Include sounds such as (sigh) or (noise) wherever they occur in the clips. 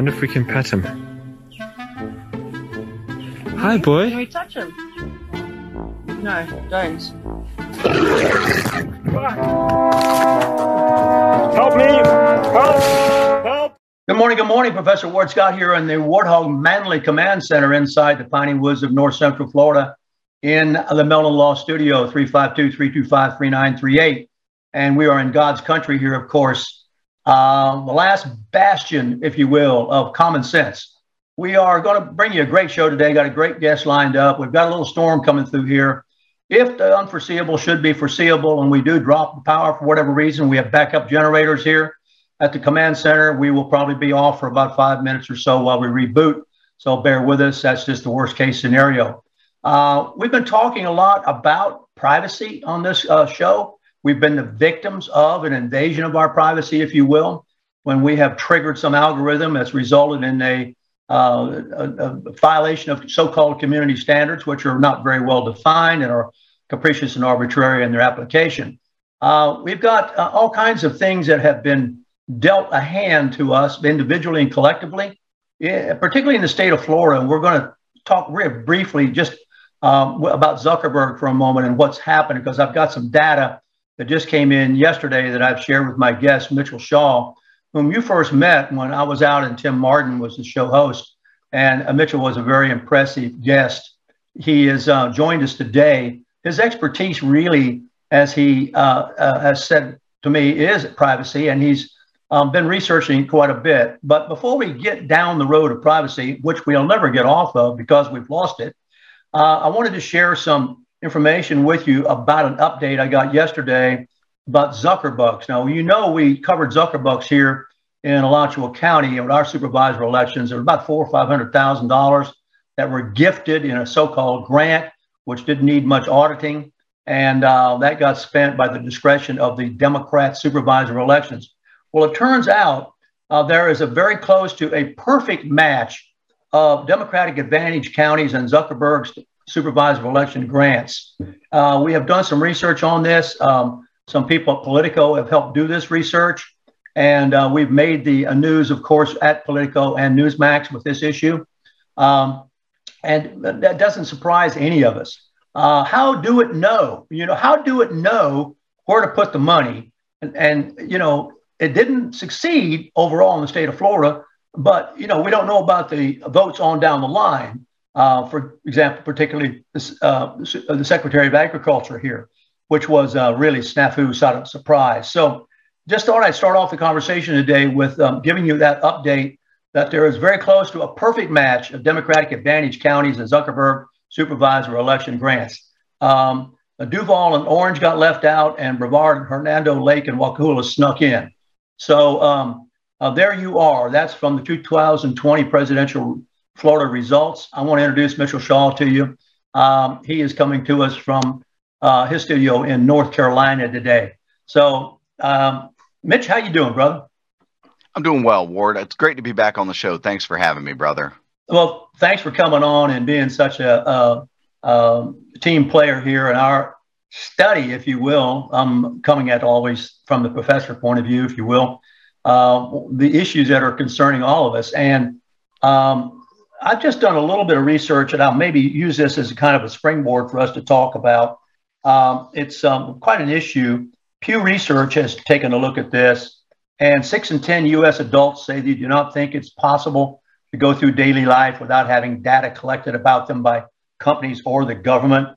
Wonder if we can pet him. Hi, boy. Can we touch him? No, don't. Help me! Help! Help! Good morning, good morning. Professor Ward Scott here in the Warthog Manly Command Center inside the Piney Woods of North Central Florida in the Melon Law Studio, 352 325 3938. And we are in God's country here, of course, uh, the last bastion, if you will, of common sense. We are going to bring you a great show today. Got a great guest lined up. We've got a little storm coming through here. If the unforeseeable should be foreseeable and we do drop the power for whatever reason, we have backup generators here at the command center. We will probably be off for about five minutes or so while we reboot. So bear with us. That's just the worst case scenario. Uh, we've been talking a lot about privacy on this uh, show. We've been the victims of an invasion of our privacy, if you will, when we have triggered some algorithm that's resulted in a, uh, a, a violation of so called community standards, which are not very well defined and are capricious and arbitrary in their application. Uh, we've got uh, all kinds of things that have been dealt a hand to us individually and collectively, yeah, particularly in the state of Florida. And we're going to talk real briefly just um, about Zuckerberg for a moment and what's happened because I've got some data that just came in yesterday that I've shared with my guest, Mitchell Shaw, whom you first met when I was out and Tim Martin was the show host. And uh, Mitchell was a very impressive guest. He has uh, joined us today. His expertise really, as he uh, uh, has said to me, is privacy, and he's um, been researching quite a bit. But before we get down the road of privacy, which we'll never get off of because we've lost it, uh, I wanted to share some information with you about an update I got yesterday about Zuckerbucks. Now, you know, we covered Zuckerbucks here in Alachua County with our supervisor elections. There were about four or five hundred thousand dollars that were gifted in a so-called grant, which didn't need much auditing, and uh, that got spent by the discretion of the Democrat supervisor elections. Well, it turns out uh, there is a very close to a perfect match of Democratic advantage counties and Zuckerberg's supervisor election grants. Uh, we have done some research on this. Um, some people at Politico have helped do this research. And uh, we've made the uh, news, of course, at Politico and Newsmax with this issue. Um, and that doesn't surprise any of us. Uh, how do it know? You know, how do it know where to put the money? And, and, you know, it didn't succeed overall in the state of Florida, but, you know, we don't know about the votes on down the line. Uh, for example, particularly this, uh, the Secretary of Agriculture here, which was uh, really snafu sort of surprise. So just thought I'd start off the conversation today with um, giving you that update that there is very close to a perfect match of Democratic advantage counties and Zuckerberg supervisor election grants. Um, Duval and Orange got left out, and Brevard, and Hernando Lake, and Wakulla snuck in. So um, uh, there you are. That's from the 2020 presidential Florida results. I want to introduce Mitchell Shaw to you. Um, he is coming to us from uh, his studio in North Carolina today. So, um, Mitch, how you doing, brother? I'm doing well, Ward. It's great to be back on the show. Thanks for having me, brother. Well, thanks for coming on and being such a, a, a team player here in our study, if you will. I'm coming at always from the professor point of view, if you will, uh, the issues that are concerning all of us. And um, I've just done a little bit of research, and I'll maybe use this as a kind of a springboard for us to talk about. Um, it's um, quite an issue. Pew Research has taken a look at this, and six in 10 US adults say they do not think it's possible to go through daily life without having data collected about them by companies or the government.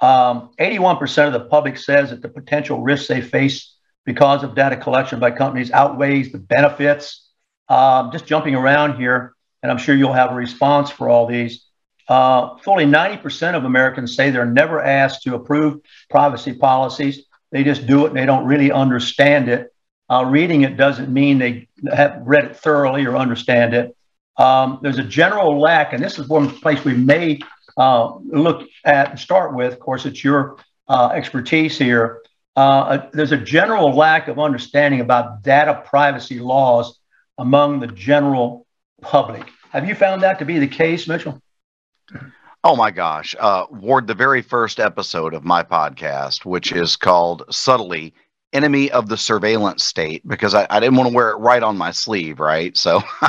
Um, 81% of the public says that the potential risks they face because of data collection by companies outweighs the benefits. Um, just jumping around here, and I'm sure you'll have a response for all these. Uh, fully 90% of Americans say they're never asked to approve privacy policies. They just do it and they don't really understand it. Uh, reading it doesn't mean they have read it thoroughly or understand it. Um, there's a general lack, and this is one place we may uh, look at and start with. Of course, it's your uh, expertise here. Uh, there's a general lack of understanding about data privacy laws among the general public. Have you found that to be the case, Mitchell? Oh my gosh. Uh, Ward, the very first episode of my podcast, which is called Subtly Enemy of the Surveillance State, because I, I didn't want to wear it right on my sleeve, right? So (laughs)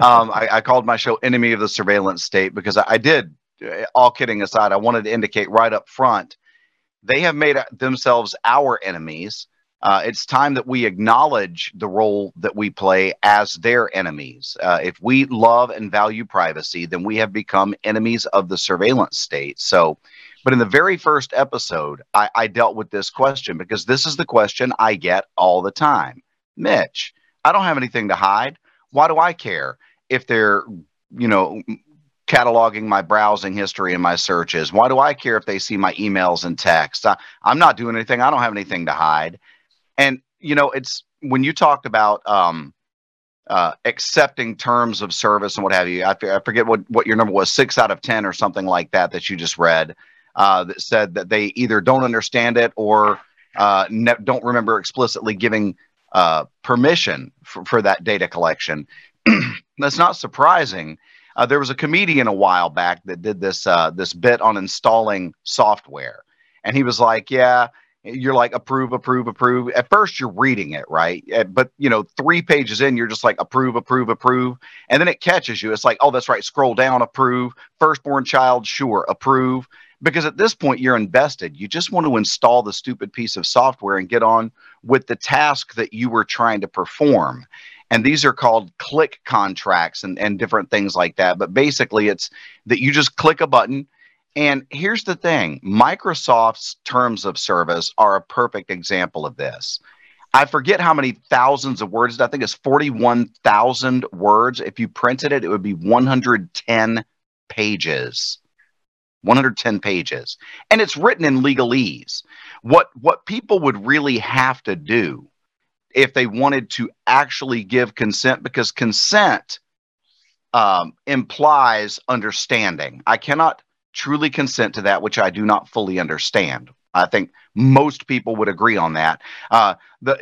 um, I, I, called my show Enemy of the Surveillance State because I, I did, uh, all kidding aside, I wanted to indicate right up front they have made themselves our enemies uh, it's time that we acknowledge the role that we play as their enemies. Uh, if we love and value privacy, then we have become enemies of the surveillance state. So, but in the very first episode, I, I dealt with this question because this is the question I get all the time. Mitch, I don't have anything to hide. Why do I care if they're, you know, cataloging my browsing history and my searches? Why do I care if they see my emails and texts? I, am not doing anything. I don't have anything to hide. And you know, it's when you talked about um, uh, accepting terms of service and what have you. I, I forget what what your number was, six out of ten or something like that that you just read. Uh, that said that they either don't understand it or uh, ne- don't remember explicitly giving uh, permission for, for, that data collection. (clears throat) That's not surprising. Uh, there was a comedian a while back that did this uh, this bit on installing software, and he was like, "Yeah, you're like approve approve approve. At first you're reading it right? Eh, but you know three pages in you're just like approve approve approve. And then it catches you. It's like oh that's right scroll down approve. Firstborn child sure approve. Because at this point you're invested. You just want to install the stupid piece of software and get on with the task that you were trying to perform. And these are called click contracts and, and different things like that. But basically it's that you just click a button and here's the thing Microsoft's terms of service are a perfect example of this. I forget how many thousands of words. I think it's 41,000 words. If you printed it, it would be 110 pages. 110 pages. And it's written in legalese. What what people would really have to do if they wanted to actually give consent because consent um, implies understanding. I cannot truly consent to that which I do not fully understand. I think most people would agree on that. Uh, the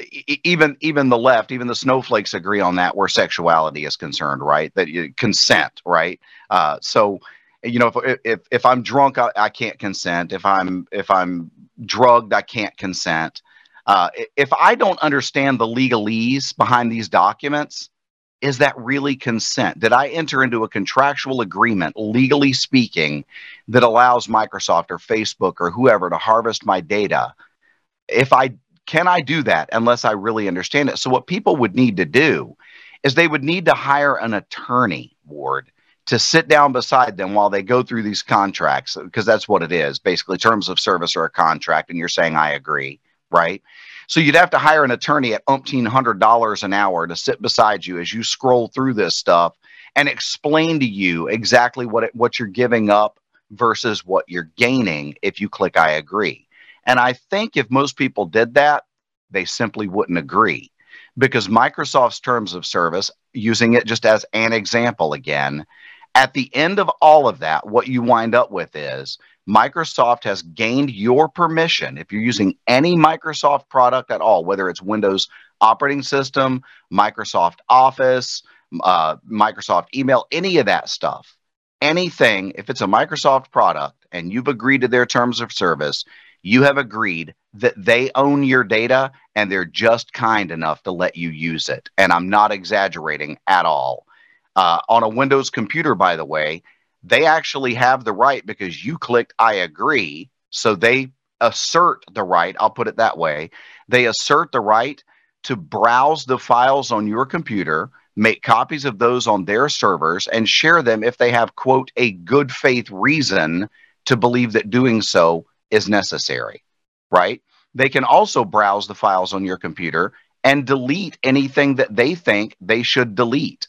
even even the left, even the snowflakes agree on that where sexuality is concerned, right? That you consent, right? Uh, so you know, if if if I'm drunk, I, I, can't consent. If I'm if I'm drugged, I can't consent. Uh, if I don't understand the legalese behind these documents, is that really consent? Did I enter into a contractual agreement, legally speaking, that allows Microsoft or Facebook or whoever to harvest my data? If I can I do that unless I really understand it? So what people would need to do is they would need to hire an attorney, Ward, to sit down beside them while they go through these contracts, because that's what it is, basically terms of service or a contract, and you're saying I agree, right? So you'd have to hire an attorney at umpteen hundred dollars an hour to sit beside you as you scroll through this stuff and explain to you exactly what it, what you're giving up versus what you're gaining if you click I agree. And I think if most people did that, they simply wouldn't agree because Microsoft's terms of service, using it just as an example again, at the end of all of that, what you wind up with is Microsoft has gained your permission. If you're using any Microsoft product at all, whether it's Windows operating system, Microsoft Office, uh, Microsoft email, any of that stuff, anything, if it's a Microsoft product and you've agreed to their terms of service, you have agreed that they own your data and they're just kind enough to let you use it. And I'm not exaggerating at all. Uh, on a Windows computer, by the way, they actually have the right because you clicked I agree. So they assert the right, I'll put it that way. They assert the right to browse the files on your computer, make copies of those on their servers, and share them if they have, quote, a good faith reason to believe that doing so is necessary, right? They can also browse the files on your computer and delete anything that they think they should delete.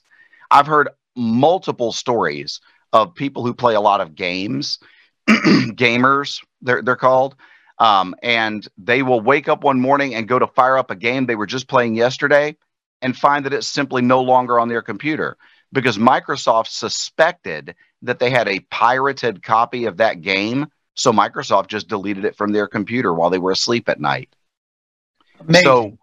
I've heard multiple stories of people who play a lot of games, (clears throat) gamers, they're, they're called. Um, and they will wake up one morning and go to fire up a game they were just playing yesterday, and find that it's simply no longer on their computer because Microsoft suspected that they had a pirated copy of that game. So Microsoft just deleted it from their computer while they were asleep at night. Amazing. So,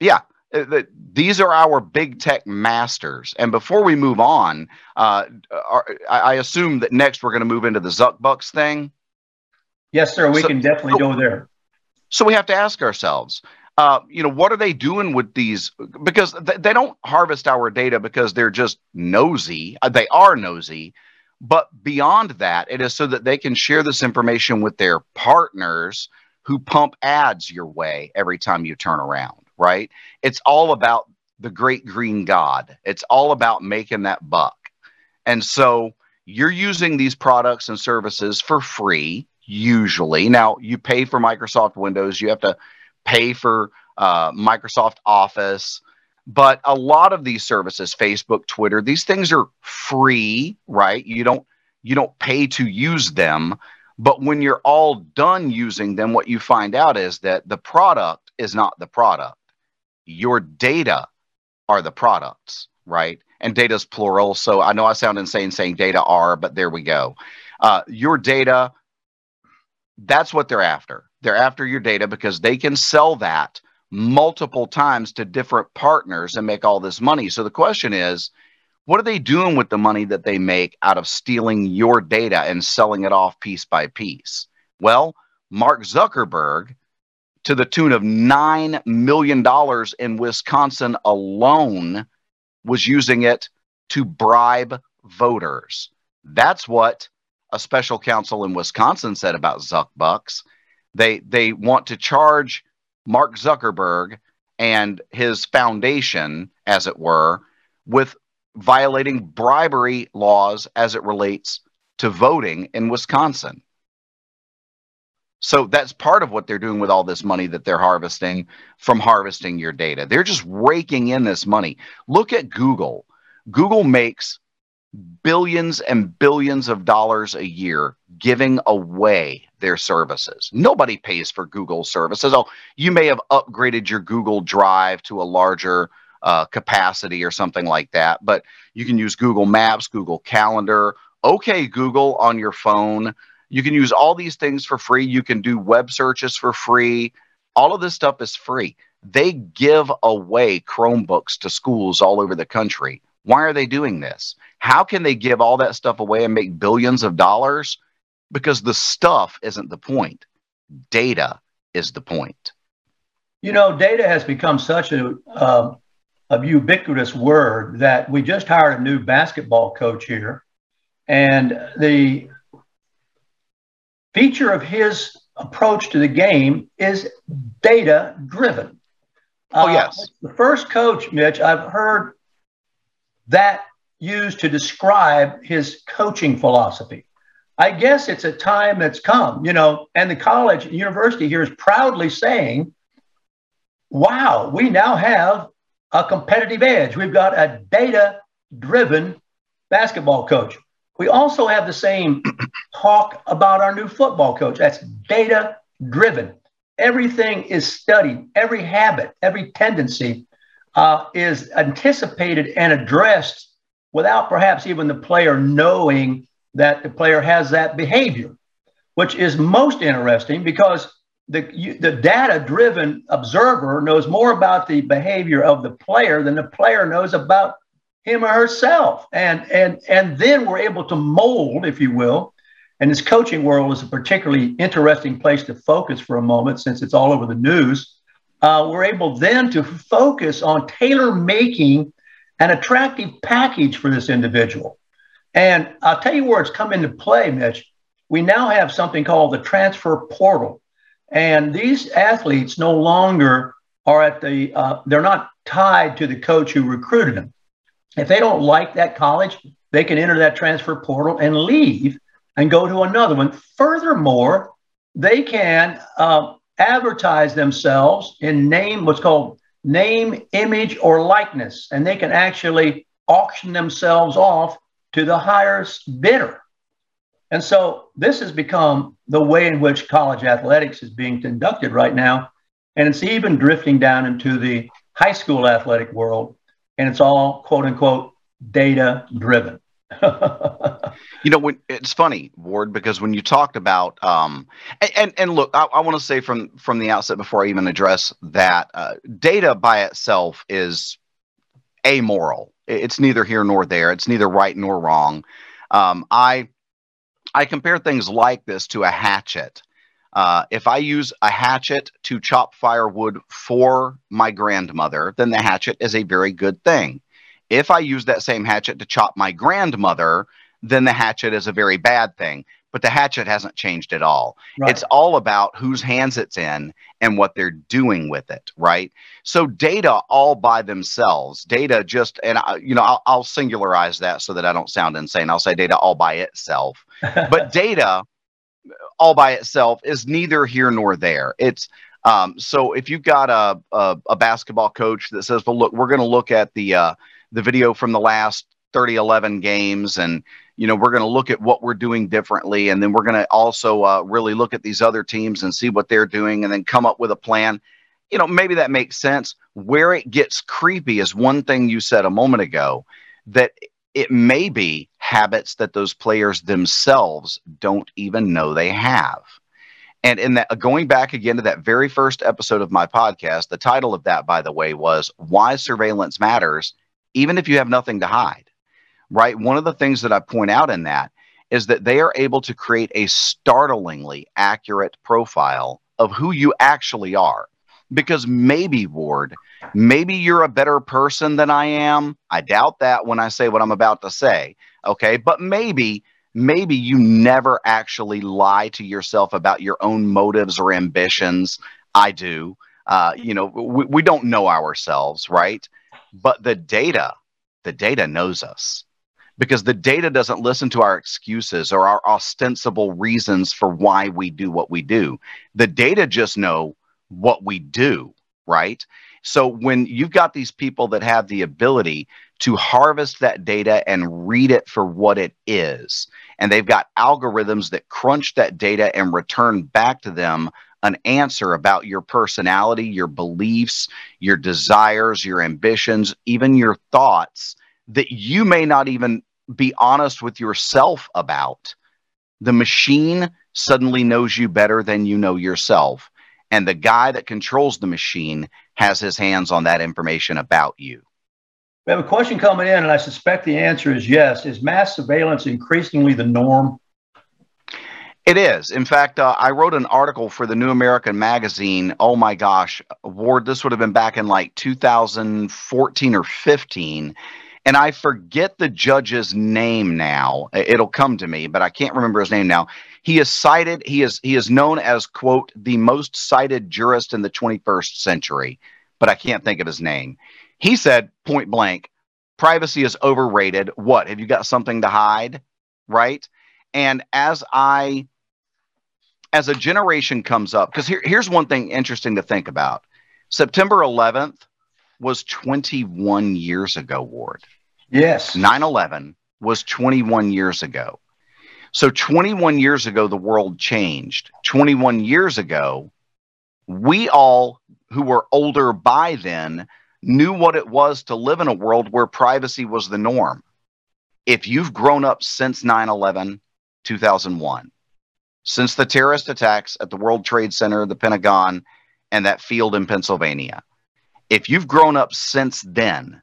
yeah, uh, these are our big tech masters. And before we move on, uh, are, I assume that next we're going to move into the Zuckbucks thing. Yes, sir. We so, can definitely so, go there. So we have to ask ourselves, uh, you know, what are they doing with these? Because th- they don't harvest our data because they're just nosy. Uh, they are nosy. But beyond that, it is so that they can share this information with their partners who pump ads your way every time you turn around right? It's all about the great green God. It's all about making that buck. And so you're using these products and services for free, usually. Now, you pay for Microsoft Windows, you have to pay for uh, Microsoft Office. But a lot of these services, Facebook, Twitter, these things are free, right? You don't you don't pay to use them. But when you're all done using them, what you find out is that the product is not the product your data are the products, right? And data is plural. So I know I sound insane saying data are, but there we go. Uh, your data, that's what they're after. They're after your data because they can sell that multiple times to different partners and make all this money. So the question is, what are they doing with the money that they make out of stealing your data and selling it off piece by piece? Well, Mark Zuckerberg to the tune of $9 million in Wisconsin alone was using it to bribe voters. That's what a special counsel in Wisconsin said about Zuckbucks. They they want to charge Mark Zuckerberg and his foundation, as it were, with violating bribery laws as it relates to voting in Wisconsin. So that's part of what they're doing with all this money that they're harvesting from harvesting your data. They're just raking in this money. Look at Google. Google makes billions and billions of dollars a year giving away their services. Nobody pays for Google services. Oh, you may have upgraded your Google Drive to a larger uh, capacity or something like that, but you can use Google Maps, Google Calendar, OK Google on your phone. You can use all these things for free. You can do web searches for free. All of this stuff is free. They give away Chromebooks to schools all over the country. Why are they doing this? How can they give all that stuff away and make billions of dollars? Because the stuff isn't the point, data is the point. You know, data has become such a, uh, a ubiquitous word that we just hired a new basketball coach here. And the feature of his approach to the game is data driven. Oh, uh, yes. Uh, the first coach, Mitch, I've heard that used to describe his coaching philosophy. I guess it's a time that's come, you know, and the college, and university here is proudly saying, wow, we now have a competitive edge. We've got a data driven basketball coach. We also have the same talk about our new football coach. That's data driven. Everything is studied, every habit, every tendency uh, is anticipated and addressed without perhaps even the player knowing that the player has that behavior, which is most interesting because the, the data driven observer knows more about the behavior of the player than the player knows about him or herself. And, and, and then we're able to mold, if you will. And this coaching world is a particularly interesting place to focus for a moment since it's all over the news. Uh, we're able then to focus on tailor making an attractive package for this individual. And I'll tell you where it's come into play, Mitch. We now have something called the transfer portal. And these athletes no longer are at the, uh, they're not tied to the coach who recruited them. If they don't like that college, they can enter that transfer portal and leave and go to another one. Furthermore, they can uh, advertise themselves in name, what's called name, image, or likeness, and they can actually auction themselves off to the highest bidder. And so this has become the way in which college athletics is being conducted right now. And it's even drifting down into the high school athletic world, and it's all quote unquote data driven. (laughs) you know, when it's funny, Ward, because when you talked about, um, and and, and look, I, I want to say from from the outset before I even address that, uh, data by itself is amoral. It's neither here nor there. It's neither right nor wrong. Um, I I compare things like this to a hatchet. Uh, if I use a hatchet to chop firewood for my grandmother, then the hatchet is a very good thing. If I use that same hatchet to chop my grandmother, then the hatchet is a very bad thing. But the hatchet hasn't changed at all. Right. It's all about whose hands it's in and what they're doing with it, right? So data all by themselves, data just, and I, you know, I'll, I'll singularize that so that I don't sound insane. I'll say data all by itself. (laughs) but data all by itself is neither here nor there. It's um, so if you've got a, a, a basketball coach that says, "Well, look, we're going to look at the uh, the video from the last 30, 11 games and you know we're going to look at what we're doing differently and then we're going to also uh, really look at these other teams and see what they're doing and then come up with a plan. You know maybe that makes sense. Where it gets creepy is one thing you said a moment ago that it may be habits that those players themselves don't even know they have. And in that going back again to that very first episode of my podcast the title of that by the way was why surveillance matters even if you have nothing to hide, right? One of the things that I point out in that is that they are able to create a startlingly accurate profile of who you actually are. Because maybe, Ward, maybe you're a better person than I am. I doubt that when I say what I'm about to say. Okay. But maybe, maybe you never actually lie to yourself about your own motives or ambitions. I do. Uh, you know, we, we don't know ourselves, right? But the data, the data knows us because the data doesn't listen to our excuses or our ostensible reasons for why we do what we do. The data just know what we do, right? So when you've got these people that have the ability to harvest that data and read it for what it is, and they've got algorithms that crunch that data and return back to them an answer about your personality, your beliefs, your desires, your ambitions, even your thoughts that you may not even be honest with yourself about. The machine suddenly knows you better than you know yourself. And the guy that controls the machine has his hands on that information about you. We have a question coming in, and I suspect the answer is yes. Is mass surveillance increasingly the norm? It is. In fact, uh, I wrote an article for the New American Magazine. Oh my gosh, Ward, this would have been back in like 2014 or 15. And I forget the judge's name now. It'll come to me, but I can't remember his name now. He is cited, he is he is known as quote the most cited jurist in the 21st century, but I can't think of his name. He said point blank, privacy is overrated. What? Have you got something to hide? Right? And as I as a generation comes up, because here, here's one thing interesting to think about September 11th was 21 years ago, Ward. Yes. 9 11 was 21 years ago. So 21 years ago, the world changed. 21 years ago, we all who were older by then knew what it was to live in a world where privacy was the norm. If you've grown up since 9 11, 2001, since the terrorist attacks at the World Trade Center, the Pentagon, and that field in Pennsylvania. If you've grown up since then,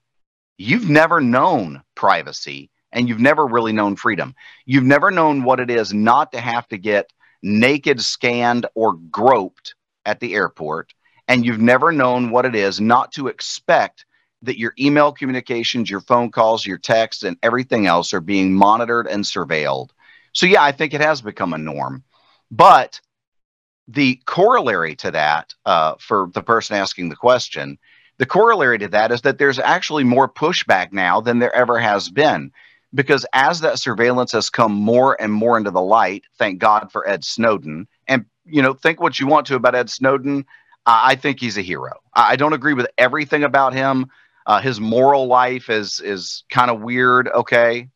you've never known privacy and you've never really known freedom. You've never known what it is not to have to get naked scanned or groped at the airport. And you've never known what it is not to expect that your email communications, your phone calls, your texts, and everything else are being monitored and surveilled. So, yeah, I think it has become a norm. But the corollary to that, uh, for the person asking the question, the corollary to that is that there's actually more pushback now than there ever has been. Because as that surveillance has come more and more into the light, thank God for Ed Snowden. And, you know, think what you want to about Ed Snowden. I think he's a hero. I don't agree with everything about him. Uh, his moral life is is kind of weird. Okay,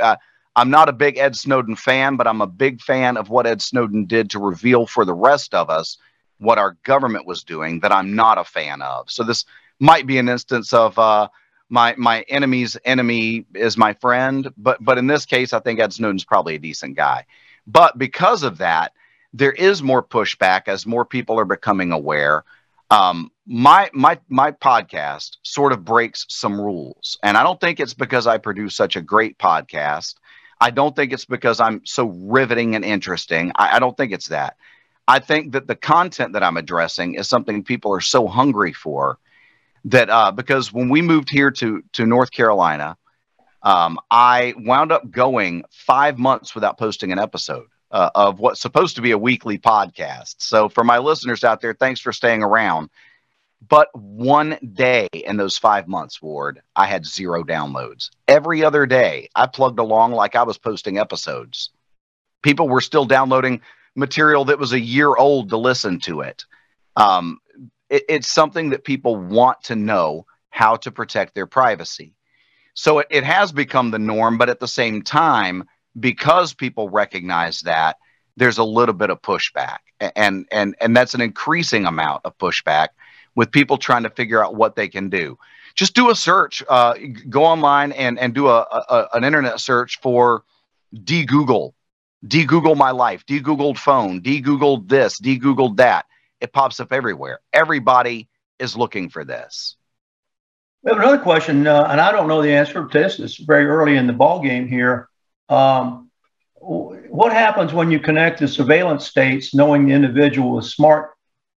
uh, I'm not a big Ed Snowden fan, but I'm a big fan of what Ed Snowden did to reveal for the rest of us what our government was doing that I'm not a fan of. So this might be an instance of uh, my my enemy's enemy is my friend. But but in this case, I think Ed Snowden's probably a decent guy. But because of that, there is more pushback as more people are becoming aware. Um, my my my podcast sort of breaks some rules, and I don't think it's because I produce such a great podcast. I don't think it's because I'm so riveting and interesting. I, I don't think it's that. I think that the content that I'm addressing is something people are so hungry for that uh, because when we moved here to to North Carolina, um, I wound up going five months without posting an episode uh, of what's supposed to be a weekly podcast. So for my listeners out there, thanks for staying around. But one day in those five months, Ward, I had zero downloads. Every other day, I plugged along like I was posting episodes. People were still downloading material that was a year old to listen to it. Um, it it's something that people want to know how to protect their privacy. So it, it has become the norm, but at the same time, because people recognize that, there's a little bit of pushback. And and and that's an increasing amount of pushback with people trying to figure out what they can do. Just do a search. Uh, go online and and do a, a an internet search for de Google, de Google my life, de Googled phone, de Googled this, de Googled that. It pops up everywhere. Everybody is looking for this. We have another question, uh, and I don't know the answer to this. It's very early in the ball game here. Um, what happens when you connect the surveillance states, knowing the individual is smart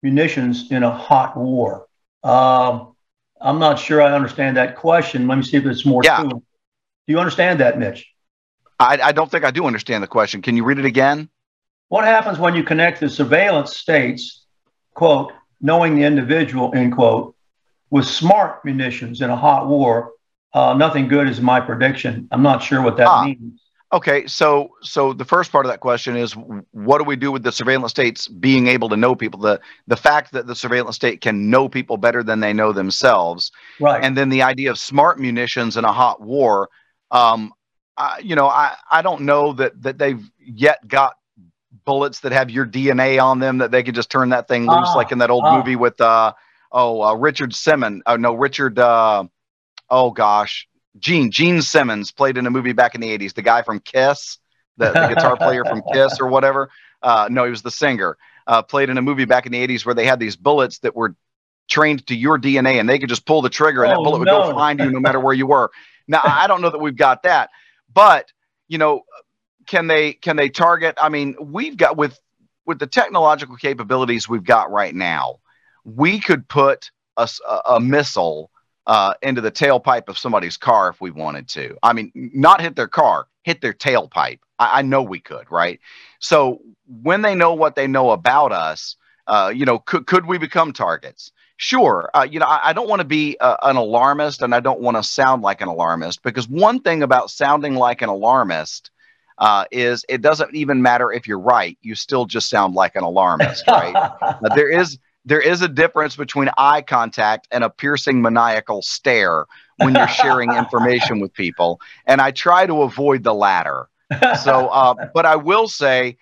munitions in a hot war? Um, I'm not sure I understand that question. Let me see if it's more yeah. it. Do you understand that, Mitch? I, I don't think I do understand the question. Can you read it again? What happens when you connect the surveillance states, quote, knowing the individual, end quote, with smart munitions in a hot war? Uh, nothing good is my prediction. I'm not sure what that ah. means. Okay, so so the first part of that question is what do we do with the surveillance states being able to know people? The the fact that the surveillance state can know people better than they know themselves, right? And then the idea of smart munitions in a hot war. Um, I, you know, I I don't know that that they've yet got bullets that have your DNA on them that they could just turn that thing loose, ah, like in that old ah. movie with uh oh uh, Richard Simmons. Oh no, Richard. Uh, oh gosh, Gene Gene Simmons played in a movie back in the '80s. The guy from Kiss, the, the guitar (laughs) player from Kiss or whatever. Uh, no, he was the singer. Uh, played in a movie back in the '80s where they had these bullets that were trained to your DNA, and they could just pull the trigger, and oh, that bullet would no. go find you no matter where you were. (laughs) Now, I don't know that we've got that, but you know, can they can they target? I mean, we've got with with the technological capabilities we've got right now, we could put a, a missile uh, into the tailpipe of somebody's car if we wanted to. I mean, not hit their car, hit their tailpipe. I, I know we could, right? So when they know what they know about us, uh, you know, could could we become targets? Sure. Uh, you know, I, I don't want to be uh, an alarmist, and I don't want to sound like an alarmist because one thing about sounding like an alarmist uh, is it doesn't even matter if you're right; you still just sound like an alarmist, right? (laughs) there is there is a difference between eye contact and a piercing maniacal stare when you're sharing (laughs) information with people. And I try to avoid the latter. So, (laughs) uh, but I will say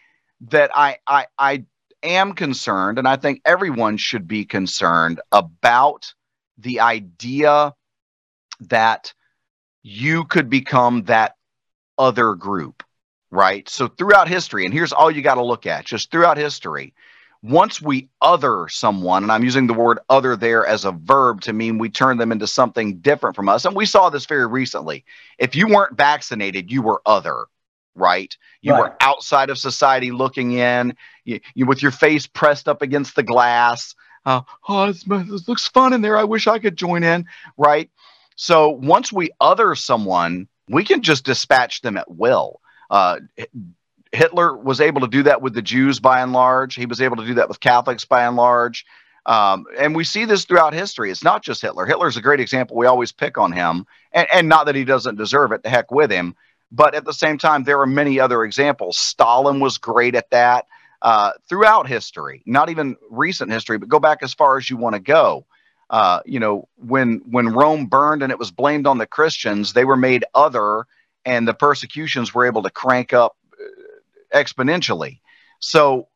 that I, I, I am concerned, and I think everyone should be concerned about the idea that you could become that other group, right? So, throughout history, and here's all you got to look at just throughout history, once we other someone, and I'm using the word other there as a verb to mean we turn them into something different from us. And we saw this very recently. If you weren't vaccinated, you were other, right? You right. were outside of society looking in, you, you, with your face pressed up against the glass. Uh, oh, this, this looks fun in there. I wish I could join in, right? So once we other someone, we can just dispatch them at will. Uh, Hitler was able to do that with the Jews by and large. He was able to do that with Catholics by and large. Um, and we see this throughout history. It's not just Hitler. Hitler's a great example. We always pick on him, and, and not that he doesn't deserve it. The heck with him. But at the same time, there are many other examples. Stalin was great at that uh, throughout history, not even recent history, but go back as far as you want to go. Uh, you know, when when Rome burned and it was blamed on the Christians, they were made other, and the persecutions were able to crank up exponentially. So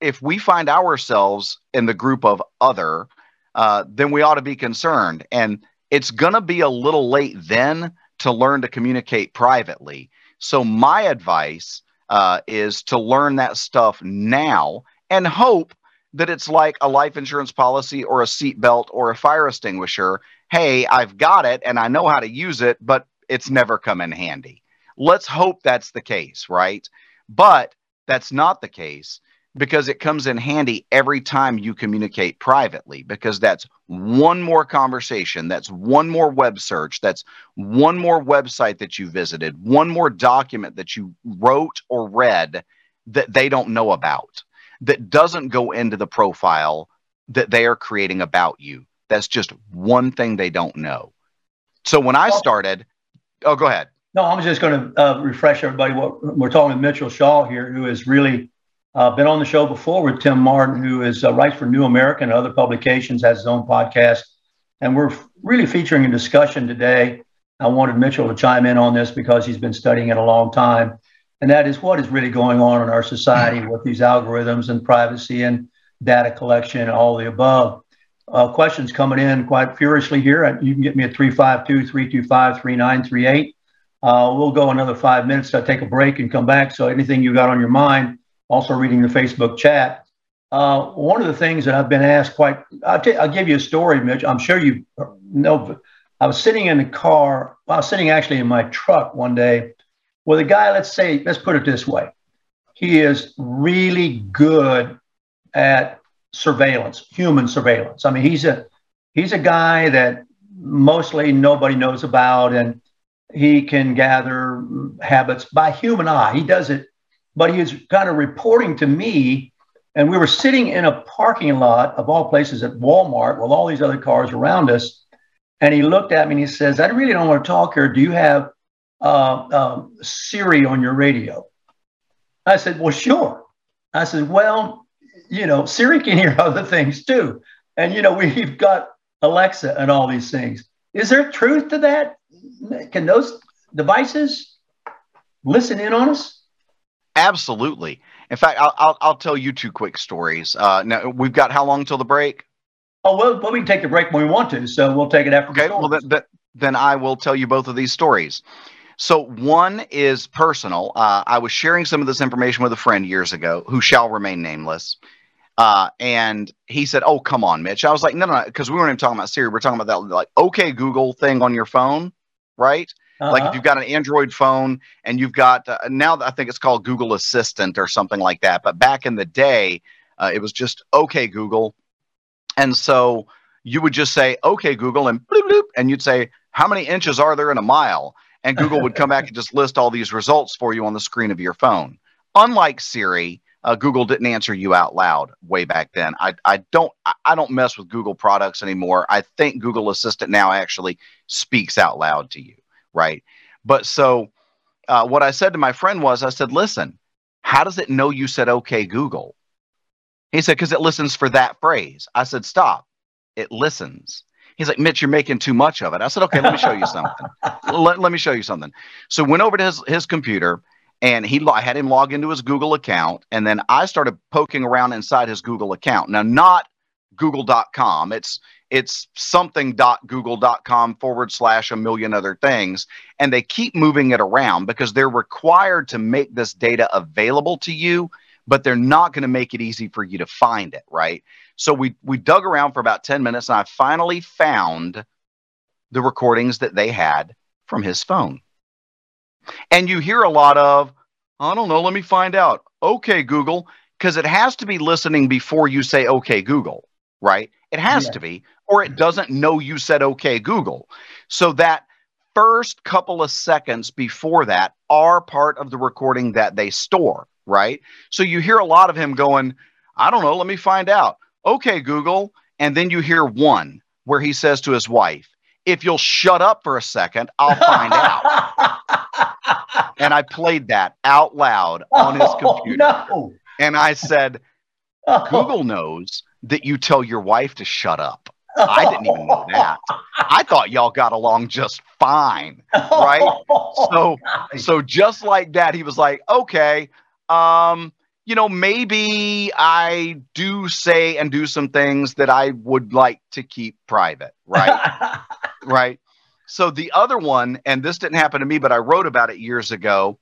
if we find ourselves in the group of other, uh, then we ought to be concerned. And it's going to be a little late then to learn to communicate privately. So, my advice uh, is to learn that stuff now and hope that it's like a life insurance policy or a seatbelt or a fire extinguisher. Hey, I've got it and I know how to use it, but it's never come in handy. Let's hope that's the case, right? But that's not the case because it comes in handy every time you communicate privately because that's one more conversation that's one more web search that's one more website that you visited one more document that you wrote or read that they don't know about that doesn't go into the profile that they are creating about you. That's just one thing they don't know. So when i started oh go ahead no i'm just going to uh, refresh everybody what we're talking with mitchell shaw here who has really uh, been on the show before with Tim Martin, who is uh, writes for New American and other publications, has his own podcast, and we're really featuring a discussion today. I wanted Mitchell to chime in on this because he's been studying it a long time, and that is what is really going on in our society with these algorithms and privacy and data collection and all the above. Uh, questions coming in quite furiously here. You can get me at 352 325 3938. Uh, we'll go another five minutes to take a break and come back. So anything you got on your mind, also reading the Facebook chat. Uh, one of the things that I've been asked quite, I'll, t- I'll give you a story, Mitch. I'm sure you know. I was sitting in the car, I was sitting actually in my truck one day with a guy, let's say, let's put it this way. He is really good at surveillance, human surveillance. I mean, he's a he's a guy that mostly nobody knows about, and he can gather habits by human eye. He does it but he was kind of reporting to me. And we were sitting in a parking lot of all places at Walmart with all these other cars around us. And he looked at me and he says, I really don't want to talk here. Do you have uh, um, Siri on your radio? I said, Well, sure. I said, Well, you know, Siri can hear (laughs) other things too. And, you know, we've got Alexa and all these things. Is there truth to that? Can those devices listen in on us? Absolutely. In fact, I'll, I'll, I'll tell you two quick stories. Uh, now we've got how long till the break? Oh well, well, we can take the break when we want to, so we'll take it after. Okay. Well, then, then, then I will tell you both of these stories. So one is personal. Uh, I was sharing some of this information with a friend years ago, who shall remain nameless. Uh, and he said, "Oh, come on, Mitch." I was like, "No, no," because no, we weren't even talking about Siri. We're talking about that like OK Google thing on your phone, right? Uh-huh. Like if uh-huh. you've got an Android phone and you've got uh, now I think it's called Google Assistant or something like that. But back in the day, uh, it was just OK Google, and so you would just say OK Google and bloop, bloop, and you'd say how many inches are there in a mile, and Google would come back and just list all these results for you on the screen of your phone. Unlike Siri, uh, Google didn't answer you out loud way back then. I, I don't I don't mess with Google products anymore. I think Google Assistant now actually speaks out loud to you right? But so uh, what I said to my friend was, I said, listen, how does it know you said, okay, Google? He said, because it listens for that phrase. I said, stop. It listens. He's like, Mitch, you're making too much of it. I said, okay, let me show you something. (laughs) let, let me show you something. So went over to his, his computer and he I had him log into his Google account. And then I started poking around inside his Google account. Now, not google.com. It's it's something.google.com forward slash a million other things. And they keep moving it around because they're required to make this data available to you, but they're not going to make it easy for you to find it, right? So we we dug around for about 10 minutes and I finally found the recordings that they had from his phone. And you hear a lot of, I don't know, let me find out. Okay, Google, because it has to be listening before you say, okay, Google, right? It has yeah. to be, or it doesn't know you said okay, Google. So that first couple of seconds before that are part of the recording that they store, right? So you hear a lot of him going, I don't know, let me find out. Okay, Google. And then you hear one where he says to his wife, if you'll shut up for a second, I'll find out. (laughs) and I played that out loud on his oh, computer. Oh, no. And I said, (laughs) Google knows that you tell your wife to shut up. I didn't even know that. I thought y'all got along just fine, right? (laughs) So, so just like that, he was like, "Okay, um, you know, maybe I do say and do some things that I would like to keep private, right? (laughs) right. So the other one, and this didn't happen to me, but I wrote about it years ago.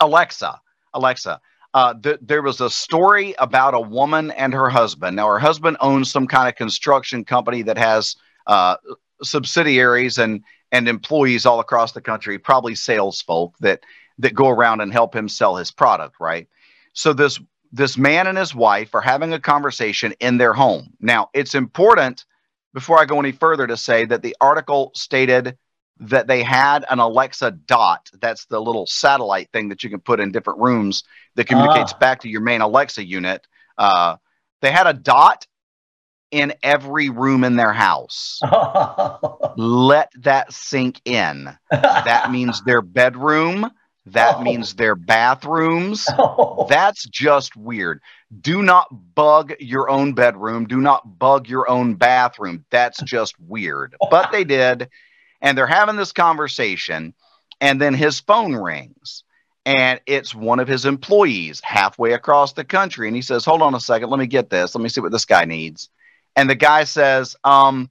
Alexa, Alexa. Uh, th- there was a story about a woman and her husband. Now, her husband owns some kind of construction company that has uh, subsidiaries and and employees all across the country, probably sales folk that that go around and help him sell his product, right? So this this man and his wife are having a conversation in their home. Now, it's important before I go any further to say that the article stated that they had an Alexa dot. That's the little satellite thing that you can put in different rooms that communicates ah. back to your main Alexa unit. Uh, they had a dot in every room in their house. (laughs) Let that sink in. That means their bedroom, that oh. means their bathrooms. (laughs) Oh. That's just weird. Do not bug your own bedroom. Do not bug your own bathroom. That's (laughs) just weird. But they did. And they're having this conversation. And then his phone rings. And it's one of his employees halfway across the country. And he says, Hold on a second. Let me get this. Let me see what this guy needs. And the guy says, um,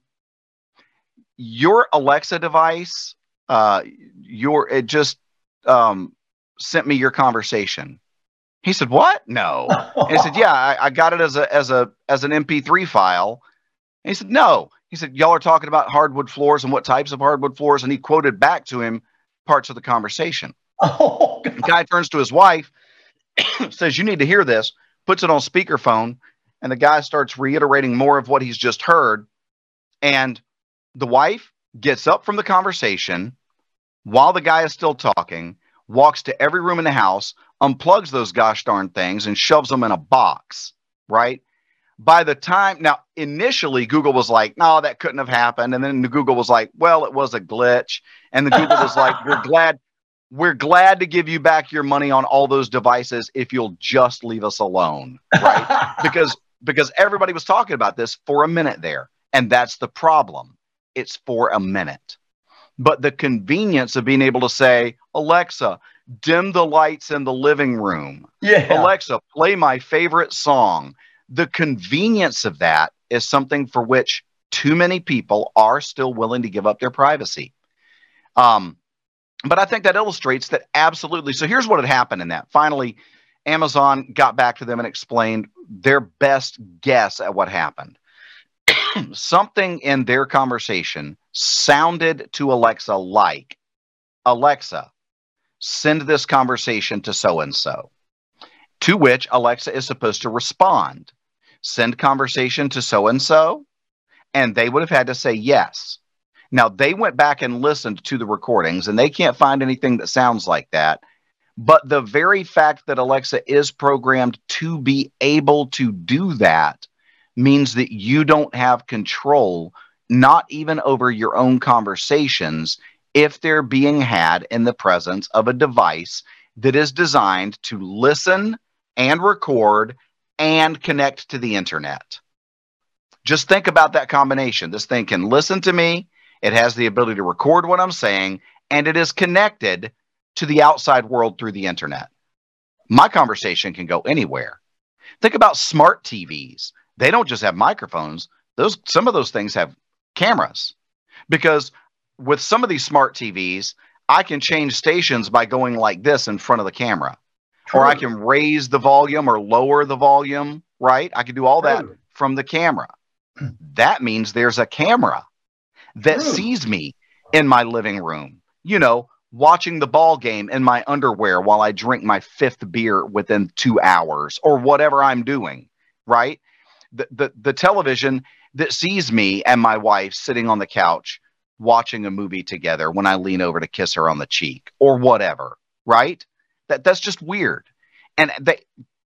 Your Alexa device, uh, your, it just, um, sent me your conversation. He said, "What? No." And he said, "Yeah, I, I, got it as a as a as an MP3 file." And he said, "No." He said, "Y'all are talking about hardwood floors and what types of hardwood floors," and he quoted back to him parts of the conversation. (laughs) Oh, the guy turns to his wife, (coughs) says, "You need to hear this." Puts it on speakerphone, and the guy starts reiterating more of what he's just heard. And the wife gets up from the conversation while the guy is still talking, walks to every room in the house, unplugs those gosh darn things, and shoves them in a box, right? By the time, now, initially, Google was like, no, that couldn't have happened. And then the Google was like, well, it was a glitch. And the Google was like, we're (laughs) glad. We're glad to give you back your money on all those devices if you'll just leave us alone, right? (laughs) because because everybody was talking about this for a minute there, and that's the problem. It's for a minute but the convenience of being able to say, Alexa, dim the lights in the living room. Yeah. Alexa, play my favorite song. The convenience of that is something for which too many people are still willing to give up their privacy. Um, but I think that illustrates that absolutely. So here's what had happened in that. Finally, Amazon got back to them and explained their best guess at what happened. (clears throat) Something in their conversation sounded to Alexa like Alexa, send this conversation to so and so. To which Alexa is supposed to respond send conversation to so and so. And they would have had to say yes. Now, they went back and listened to the recordings and they can't find anything that sounds like that. But the very fact that Alexa is programmed to be able to do that means that you don't have control not even over your own conversations, if they're being had in the presence of a device that is designed to listen and record and connect to the internet. Just think about that combination. This thing can listen to me, it has the ability to record what I'm saying, and it is connected to the outside world through the internet. My conversation can go anywhere. Think about smart TVs. They don't just have microphones. Those some of those things have cameras because with some of these smart TVs, I can change stations by going like this in front of the camera, True. or I can raise the volume or lower the volume, right? I can do all True. that from the camera. that means there's a camera that True. sees me in my living room, you know, watching the ball game in my underwear while I drink my fifth beer within two hours or whatever I'm doing, right? The, the, the television that sees me and my wife sitting on the couch watching a movie together when I lean over to kiss her on the cheek or whatever, right? That that's just weird. And they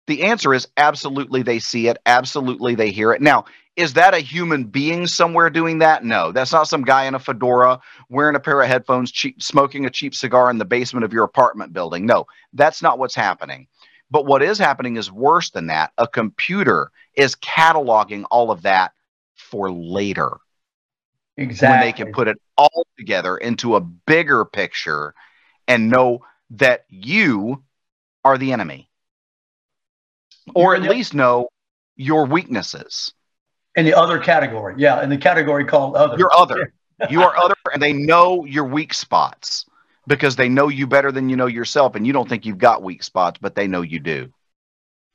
the answer is absolutely they see it, absolutely they hear it. Now, is that a human being somewhere doing that? No, that's not some guy in a fedora wearing a pair of headphones, cheap, smoking a cheap cigar in the basement of your apartment building. No, that's not what's happening. But what is happening is worse than that. A computer is cataloging all of that for later. Exactly. When they can put it all together into a bigger picture and know that you are the enemy. or at least know your weaknesses. In the other category, yeah, in the category called other. You're other. (laughs) you are other, and they know your weak spots because they know you better than you know yourself, and you don't think you've got weak spots, but they know you do.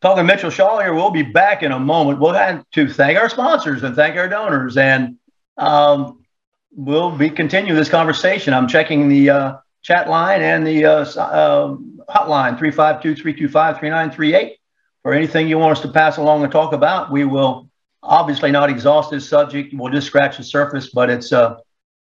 Talking Mitchell Shaw here. We'll be back in a moment. We'll have to thank our sponsors and thank our donors, and um, we'll be continuing this conversation. I'm checking the uh, chat line and the uh, uh, hotline 352-325-3938 for anything you want us to pass along and talk about. We will obviously not exhaust this subject. We'll just scratch the surface, but it's uh,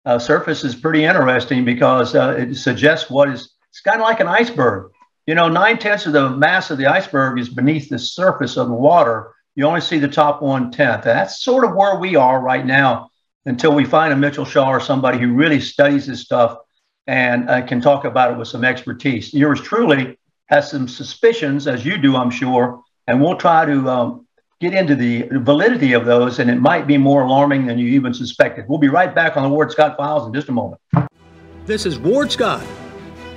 uh surface is pretty interesting because uh, it suggests what is it's kind of like an iceberg. You know, nine tenths of the mass of the iceberg is beneath the surface of the water. You only see the top one tenth. That's sort of where we are right now until we find a Mitchell Shaw or somebody who really studies this stuff and uh, can talk about it with some expertise. Yours truly has some suspicions, as you do, I'm sure, and we'll try to um, get into the validity of those, and it might be more alarming than you even suspected. We'll be right back on the Ward Scott Files in just a moment. This is Ward Scott,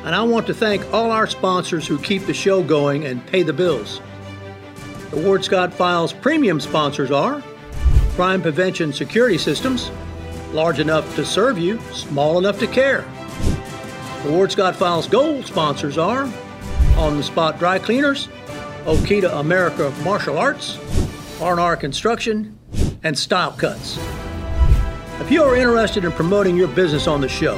and I want to thank all our sponsors who keep the show going and pay the bills. The Ward Scott Files premium sponsors are Crime Prevention Security Systems, large enough to serve you, small enough to care. The Ward Scott Files Gold sponsors are On the Spot Dry Cleaners, Okita America Martial Arts, R&R Construction, and Style Cuts. If you are interested in promoting your business on the show,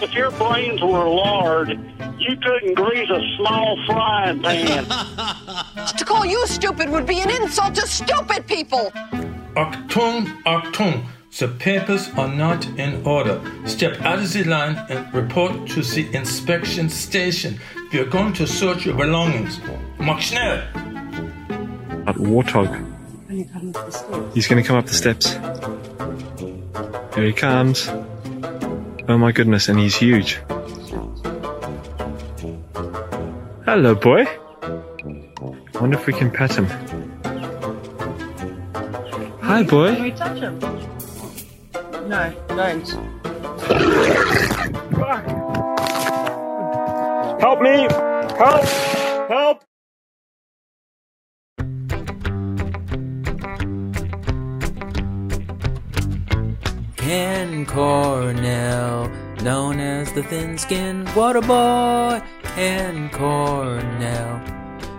If your brains were lard, you couldn't grease a small frying pan. (laughs) to call you stupid would be an insult to stupid people. Achtung, Achtung. The papers are not in order. Step out of the line and report to the inspection station. We are going to search your belongings. Mach schnell! That warthog. He's going to come up the steps. Here he comes. Oh my goodness, and he's huge. Hello, boy. Wonder if we can pet him. Hi, boy. Can we touch him? No, don't. Help me! Help! Help! Ken Cornell, known as the thin-skinned water boy. Ken Cornell,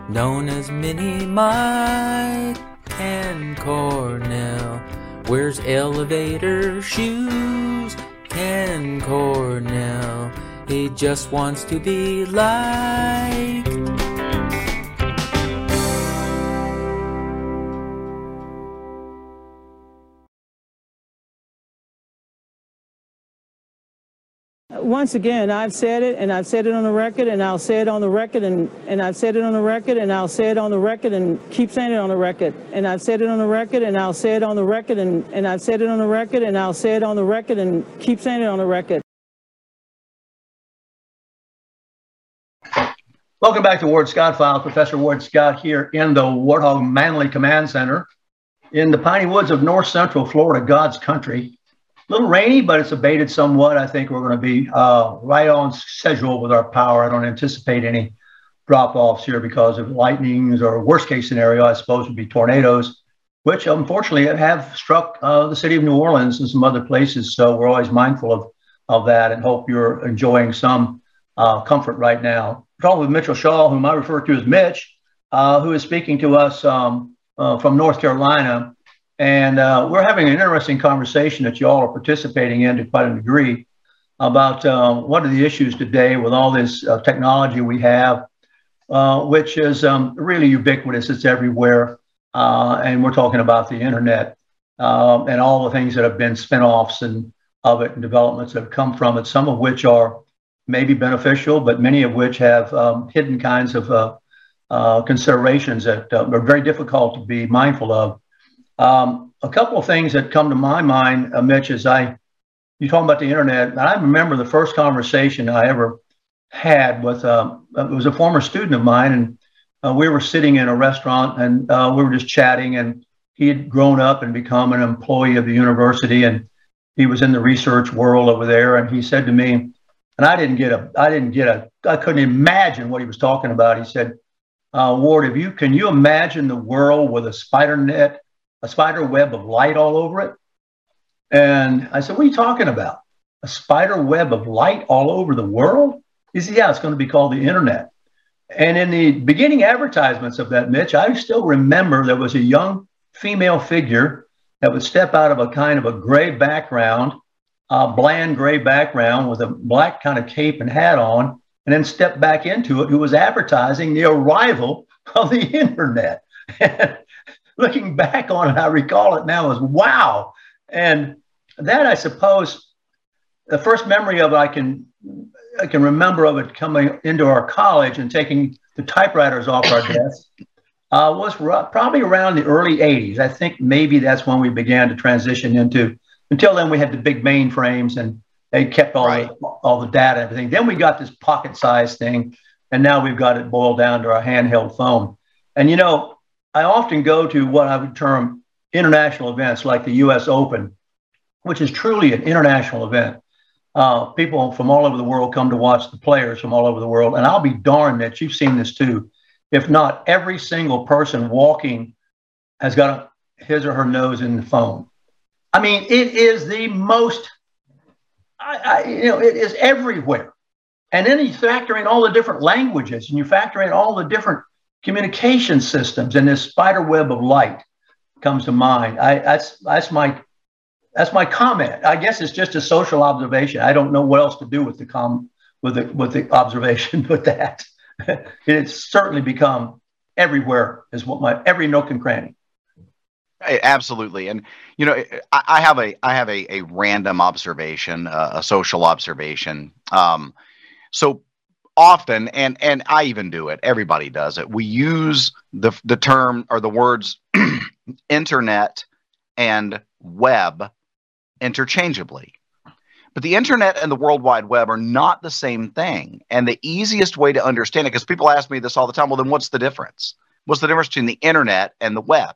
known as Mini Mike. Ken Cornell wears elevator shoes. Ken Cornell, he just wants to be like. Once again, I've said it, and I've said it on the record, and I'll say it on the record, and, and I've said it on the record, and I'll say it on the record, and keep saying it on the record. And I've said it on the record, and I'll say it on the record, and, and I've said it on the record, and I'll say it on the record, and keep saying it on the record. Welcome back to Ward Scott Files. Professor Ward Scott here in the Warthog Manley Command Center in the piney woods of north central Florida, God's country. A little rainy, but it's abated somewhat. I think we're going to be uh, right on schedule with our power. I don't anticipate any drop offs here because of lightnings or worst case scenario, I suppose, would be tornadoes, which unfortunately have struck uh, the city of New Orleans and some other places. So we're always mindful of, of that and hope you're enjoying some uh, comfort right now. We're talking with Mitchell Shaw, whom I refer to as Mitch, uh, who is speaking to us um, uh, from North Carolina. And uh, we're having an interesting conversation that you all are participating in to quite a degree about uh, what are the issues today with all this uh, technology we have, uh, which is um, really ubiquitous. It's everywhere. Uh, and we're talking about the internet um, and all the things that have been spinoffs and of it and developments that have come from it, some of which are maybe beneficial, but many of which have um, hidden kinds of uh, considerations that are very difficult to be mindful of Um, a couple of things that come to my mind, uh, Mitch, is I, you talking about the internet. I remember the first conversation I ever had with, um, it was a former student of mine, and uh, we were sitting in a restaurant and uh, we were just chatting, and he had grown up and become an employee of the university, and he was in the research world over there. And he said to me, and I didn't get a, I didn't get a, I couldn't imagine what he was talking about. He said, uh, Ward, if you can you imagine the world with a spider net, a spider web of light all over it? And I said, What are you talking about? A spider web of light all over the world? He said, Yeah, it's going to be called the internet. And in the beginning advertisements of that, Mitch, I still remember there was a young female figure that would step out of a kind of a gray background, a bland gray background with a black kind of cape and hat on, and then step back into it, who was advertising the arrival (laughs) of the internet. (laughs) Looking back on it, I recall it now as wow. And that, I suppose, the first memory of I can I can remember of it coming into our college and taking the typewriters off our (coughs) desks uh, was probably around the early 80s. I think maybe that's when we began to transition into. Until then, we had the big mainframes and they kept all right. the, all the data and everything. Then we got this pocket-sized thing, and now we've got it boiled down to our handheld phone. And you know, I often go to what I would term international events like the U.S. Open, which is truly an international event. Uh, people from all over the world come to watch the players from all over the world. And I'll be darned that you've seen this too. If not, every single person walking has got a, his or her nose in the phone. I mean, it is the most, I, I, you know, it is everywhere. And then you factor in all the different languages and you factor in all the different communication systems and this spider web of light comes to mind. I, that's, that's my that's my comment. I guess it's just a social observation. I don't know what else to do with the com with the with the observation, (laughs) but that (laughs) it's certainly become everywhere is what my every nook and cranny. Absolutely, and you know, I, have a I have a, a random observation, uh, a social observation. Um, so often, and and I even do it. Everybody does it. We use the the term or the words (clears throat) internet and web interchangeably. But the internet and the World Wide Web are not the same thing. And the easiest way to understand it, because people ask me this all the time, well, then what's the difference? What's the difference between the internet and the web?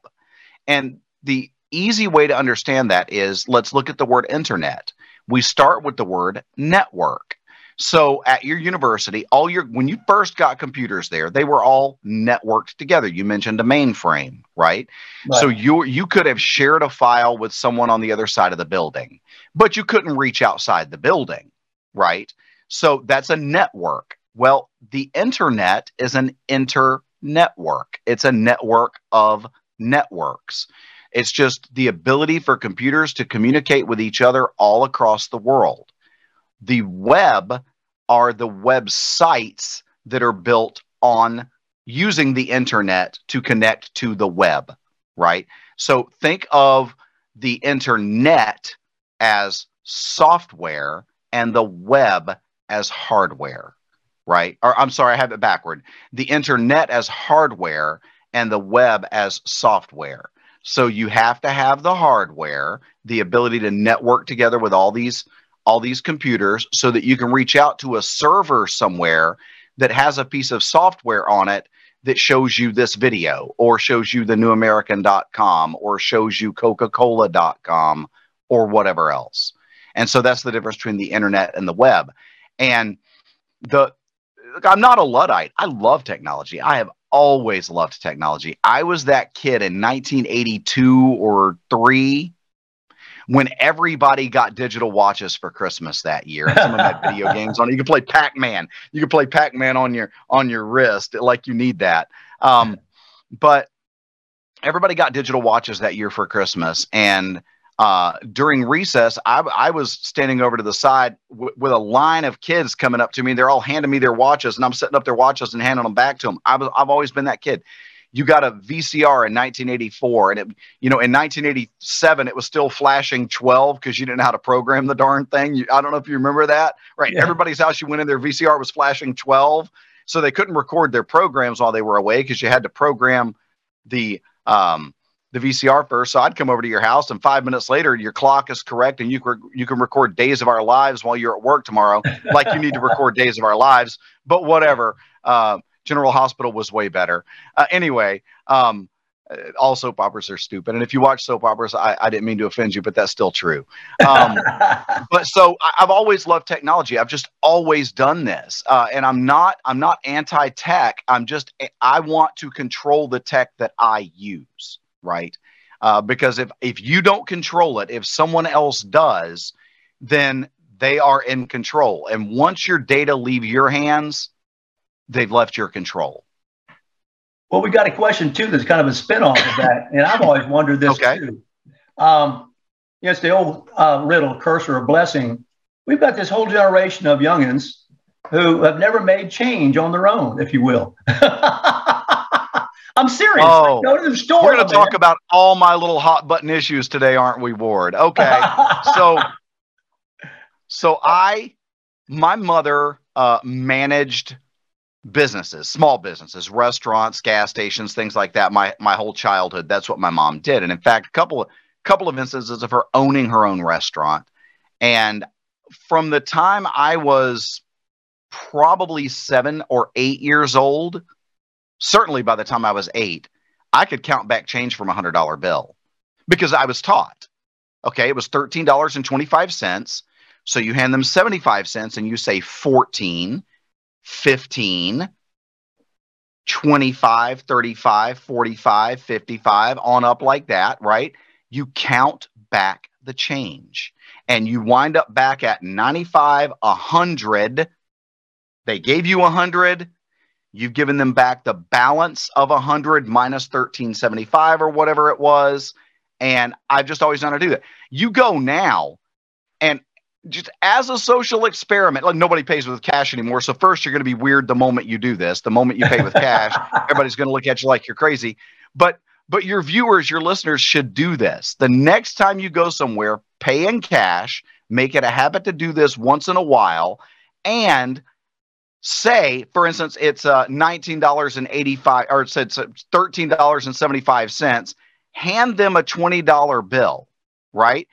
And the easy way to understand that is let's look at the word internet. We start with the word network. So at your university, all your when you first got computers there, they were all networked together. You mentioned a mainframe, right? right? So you you could have shared a file with someone on the other side of the building, but you couldn't reach outside the building, right? So that's a network. Well, the internet is an inter-network. It's a network of networks. It's just the ability for computers to communicate with each other all across the world. The web are the websites that are built on using the internet to connect to the web, right? So think of the internet as software and the web as hardware, right? Or I'm sorry, I have it backward. The internet as hardware and the web as software. So you have to have the hardware, the ability to network together with all these all these computers so that you can reach out to a server somewhere that has a piece of software on it that shows you this video or shows you the newamerican.com or shows you coca-cola.com or whatever else. And so that's the difference between the internet and the web. And the i'm not a luddite. I love technology. I have always loved technology. I was that kid in 1982 or 3 when everybody got digital watches for Christmas that year. And some of them had video (laughs) games on it. You could play Pac-Man. You could play Pac-Man on your on your wrist, like you need that. Um, but everybody got digital watches that year for Christmas, and uh, during recess, I, I, was standing over to the side with a line of kids coming up to me. They're all handing me their watches, and I'm setting up their watches and handing them back to them. I was, I've always been that kid you got a VCR in 1984, and it, you know, in 1987, it was still flashing 12 because you didn't know how to program the darn thing. You, I don't know if you remember that, right? Yeah. Everybody's house you went in, their VCR was flashing 12, so they couldn't record their programs while they were away because you had to program the um, the VCR first. So I'd come over to your house, and five minutes later, your clock is correct, and you can you can record Days of Our Lives while you're at work tomorrow, like you need to record Days of Our Lives. But whatever. Uh, General Hospital was way better. Uh, anyway, um, all soap operas are stupid. And if you watch soap operas, I, I didn't mean to offend you, but that's still true. Um, (laughs) but so I, have always loved technology. I've just always done this, uh, and I'm not I'm not anti-tech. I'm just I want to control the tech that I use, right? Uh, because if if you don't control it, if someone else does, then they are in control. And once your data leave your hands, they've left your control. Well, we got a question too that's kind of a spinoff of that, (laughs) and I've always wondered this okay. too. Um, it's the old uh, riddle, curse or a blessing. We've got this whole generation of youngins who have never made change on their own, if you will. (laughs) I'm serious. Oh, go to the store. We're going to talk about all my little hot button issues today, aren't we, Ward? Okay. (laughs) so, so I, my mother uh, managed businesses, small businesses, restaurants, gas stations, things like that. My my whole childhood, that's what my mom did. And in fact, a couple of couple of instances of her owning her own restaurant. And from the time I was probably seven or eight years old, certainly by the time I was eight, I could count back change from a hundred dollar bill because I was taught. Okay, it was thirteen dollars and twenty five cents. So you hand them 75 cents and you say 14 15, 25, 35, 45, 55, on up like that, right? You count back the change and you wind up back at 95, 100. They gave you 100. You've given them back the balance of 100 minus 1375 or whatever it was. And I've just always known to do that. You go now and just as a social experiment, like nobody pays with cash anymore. So first, you're going to be weird the moment you do this. The moment you pay with cash, (laughs) everybody's going to look at you like you're crazy. But but your viewers, your listeners should do this. The next time you go somewhere, pay in cash. Make it a habit to do this once in a while, and say, for instance, it's uh, nineteen dollars and eighty five, or it's, it's thirteen dollars and seventy five cents. Hand them a twenty dollar bill, right?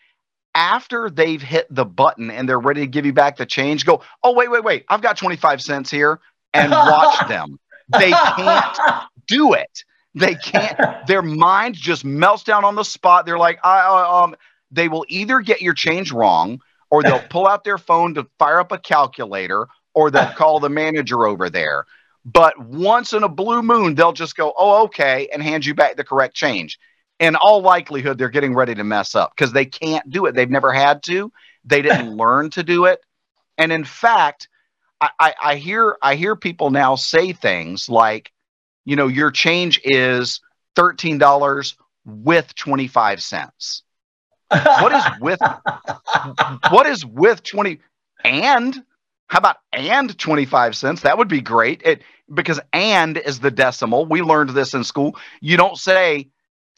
After they've hit the button and they're ready to give you back the change, go, oh, wait, wait, wait, I've got 25 cents here and watch (laughs) them. They can't do it. They can't, their mind just melts down on the spot. They're like, I, uh, um, they will either get your change wrong or they'll pull out their phone to fire up a calculator or they'll (laughs) call the manager over there. But once in a blue moon, they'll just go, oh, okay, and hand you back the correct change in all likelihood, they're getting ready to mess up because they can't do it. They've never had to. They didn't (laughs) learn to do it. And in fact, I, I, I hear I hear people now say things like, you know, your change is thirteen dollars with twenty five cents. what is with what is with 20 and how about and 25 cents that would be great it because and is the decimal we learned this in school you don't say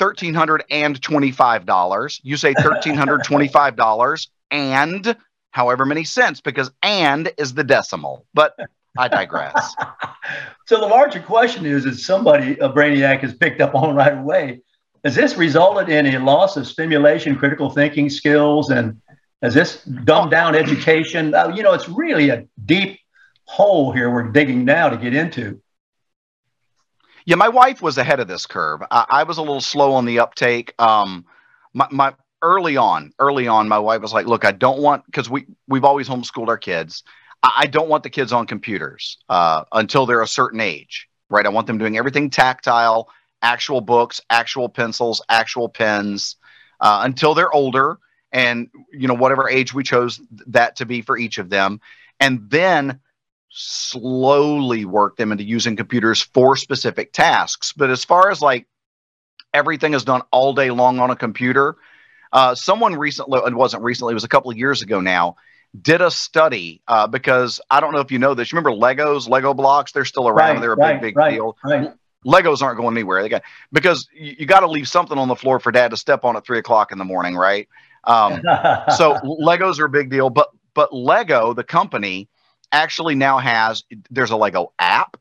$1,325. You say $1,325 and however many cents because and is the decimal. But I digress. (laughs) so the larger question is, is somebody, a brainiac has picked up on right away. Has this resulted in a loss of stimulation, critical thinking skills, and has this dumbed down education? Uh, you know, it's really a deep hole here we're digging now to get into. Yeah, my wife was ahead of this curve. I, I was a little slow on the uptake. Um, my, my early on, early on, my wife was like, "Look, I don't want because we we've always homeschooled our kids. I, I don't want the kids on computers uh, until they're a certain age, right? I want them doing everything tactile, actual books, actual pencils, actual pens, uh, until they're older, and you know whatever age we chose that to be for each of them, and then." Slowly work them into using computers for specific tasks. But as far as like everything is done all day long on a computer, uh, someone recently, it wasn't recently, it was a couple of years ago now, did a study uh, because I don't know if you know this. You remember Legos, Lego blocks? They're still around. Right, they're a right, big, big right, deal. Legos aren't going anywhere. They got because you, you got to leave something on the floor for dad to step on at three o'clock in the morning, right? Um, (laughs) so Legos are a big deal, but but Lego, the company, actually now has there's a Lego app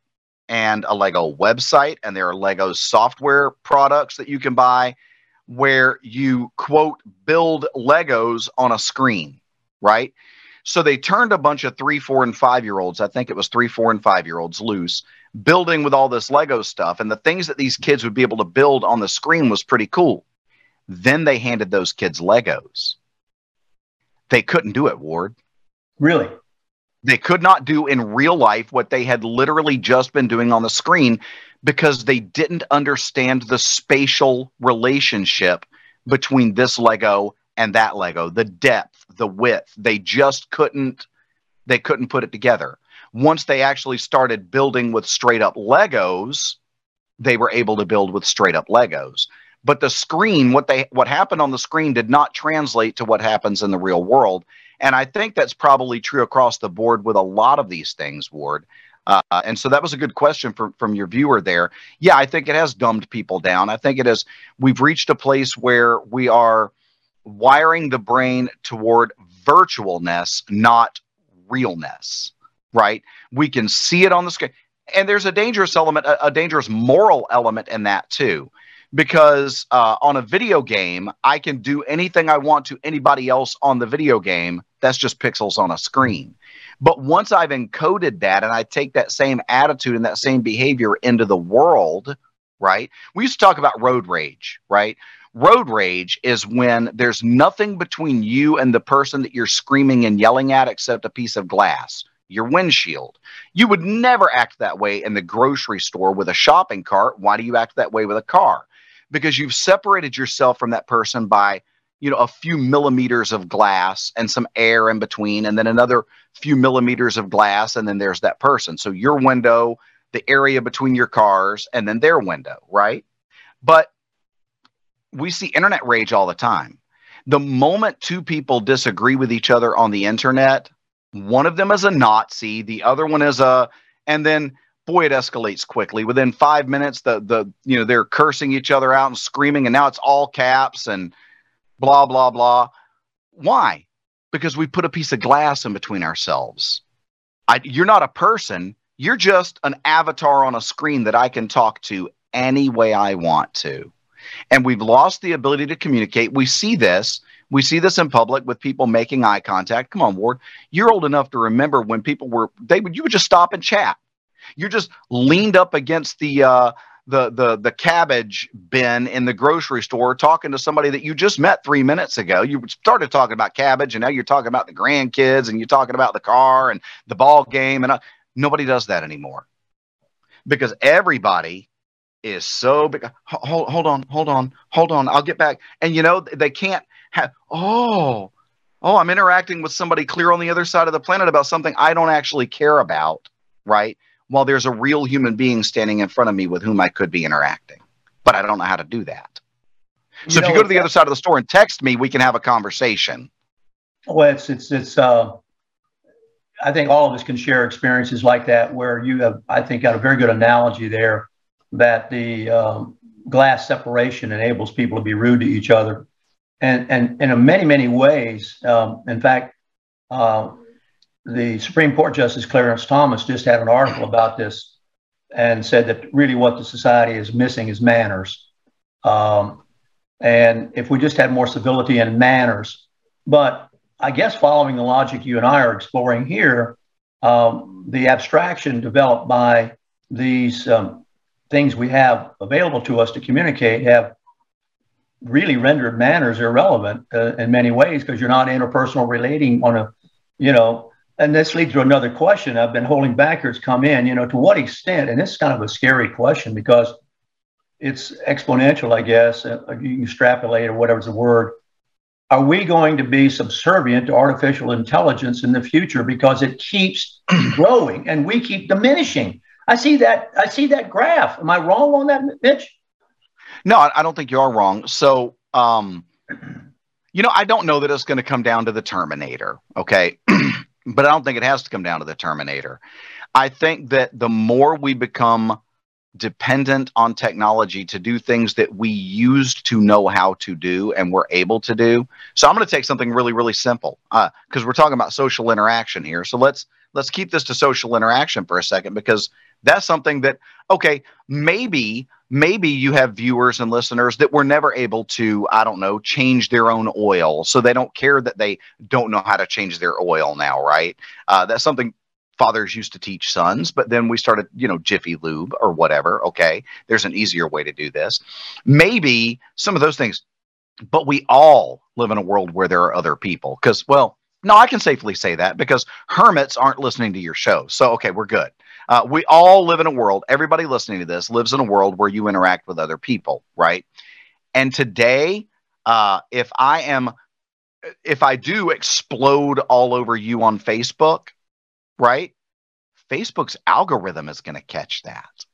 and a Lego website, and there are Lego software products that you can buy. where you quote build Legos on a screen, right? So they turned a bunch of three, four, and five year olds, I think it was three, four, and five year olds loose, building with all this Lego stuff. And the things that these kids would be able to build on the screen was pretty cool. Then they handed those kids Legos. They couldn't do it, Ward. Really? They could not do in real life what they had literally just been doing on the screen because they didn't understand the spatial relationship between this Lego and that Lego, the depth, the width. They just couldn't they couldn't put it together. Once they actually started building with straight up Legos, they were able to build with straight up Legos. But the screen, what they what happened on the screen did not translate to what happens in the real world. And I think that's probably true across the board with a lot of these things, Ward. Uh, and so that was a good question from from your viewer there. Yeah, I think it has dumbed people down. I think it is. We've reached a place where we are wiring the brain toward virtualness, not realness. Right? We can see it on the screen, and there's a dangerous element, a, a dangerous moral element in that too because uh, on a video game, I can do anything I want to anybody else on the video game. That's just pixels on a screen. But once I've encoded that and I take that same attitude and that same behavior into the world, right? We used to talk about road rage, right? Road rage is when there's nothing between you and the person that you're screaming and yelling at except a piece of glass, your windshield. You would never act that way in the grocery store with a shopping cart. Why do you act that way with a car? Because you've separated yourself from that person by you know a few millimeters of glass and some air in between and then another few millimeters of glass and then there's that person. So your window the area between your cars and then their window right? But we see internet rage all the time. The moment two people disagree with each other on the internet one of them is a nazi the other one is a and then boy it escalates quickly. Within five minutes the the you know they're cursing each other out and screaming and now it's all caps and blah, blah, blah. Why? Because we put a piece of glass in between ourselves. I, you're not a person. You're just an avatar on a screen that I can talk to any way I want to. And we've lost the ability to communicate. We see this. We see this in public with people making eye contact. Come on, Ward. You're old enough to remember when people were they would you would just stop and chat. You're just leaned up against the uh, the the the cabbage bin in the grocery store talking to somebody that you just met three minutes ago. You started talking about cabbage, and now you're talking about the grandkids, and you're talking about the car and the ball game, and uh, nobody does that anymore because everybody is so big. Hold, hold on, hold on, hold on. I'll get back. And you know they can't have. Oh, oh, I'm interacting with somebody clear on the other side of the planet about something I don't actually care about, right? While there's a real human being standing in front of me with whom I could be interacting. But I don't know how to do that. So you if you go to the other side of the store and text me, we can have a conversation. Well, it's it's it's. Uh, I think all of us can share experiences like that where you have, I think, got a very good analogy there that the um, glass separation enables people to be rude to each other, and and, and in many many ways. Um, in fact, uh, the Supreme Court Justice Clarence Thomas just had an article about this and said that really what the society is missing is manners. Um, and if we just had more civility and manners, but I guess following the logic you and I are exploring here, um, the abstraction developed by these um, things we have available to us to communicate have really rendered manners irrelevant uh, in many ways because you're not interpersonal relating on a, you know, and this leads to another question I've been holding back. It's come in, you know, to what extent, and this is kind of a scary question because it's exponential, I guess. Uh, you can extrapolate or whatever's the word. Are we going to be subservient to artificial intelligence in the future because it keeps (clears throat) growing and we keep diminishing? I see that. I see that graph. Am I wrong on that, Mitch? No, I don't think you are wrong. So, um, you know, I don't know that it's going to come down to the Terminator. Okay. (clears throat) but I don't think it has to come down to the Terminator. I think that the more we become dependent on technology to do things that we used to know how to do and we're able to do. So I'm going to take something really, really simple because uh, we're talking about social interaction here. So let's let's keep this to social interaction for a second because that's something that okay maybe maybe you have viewers and listeners that were never able to i don't know change their own oil. So they don't care that they don't know how to change their oil now right? Uh, that's something fathers used to teach sons but then we started you know jiffy lube or whatever okay? There's an easier way to do this. Maybe some of those things but we all live in a world where there are other people. Because well no i can safely say that because hermits aren't listening to your show. So okay we're good uh, we all live in a world, everybody listening to this lives in a world where you interact with other people, right? And today, uh, if I am, if I do explode all over you on Facebook, right? Facebook's algorithm is going to catch that.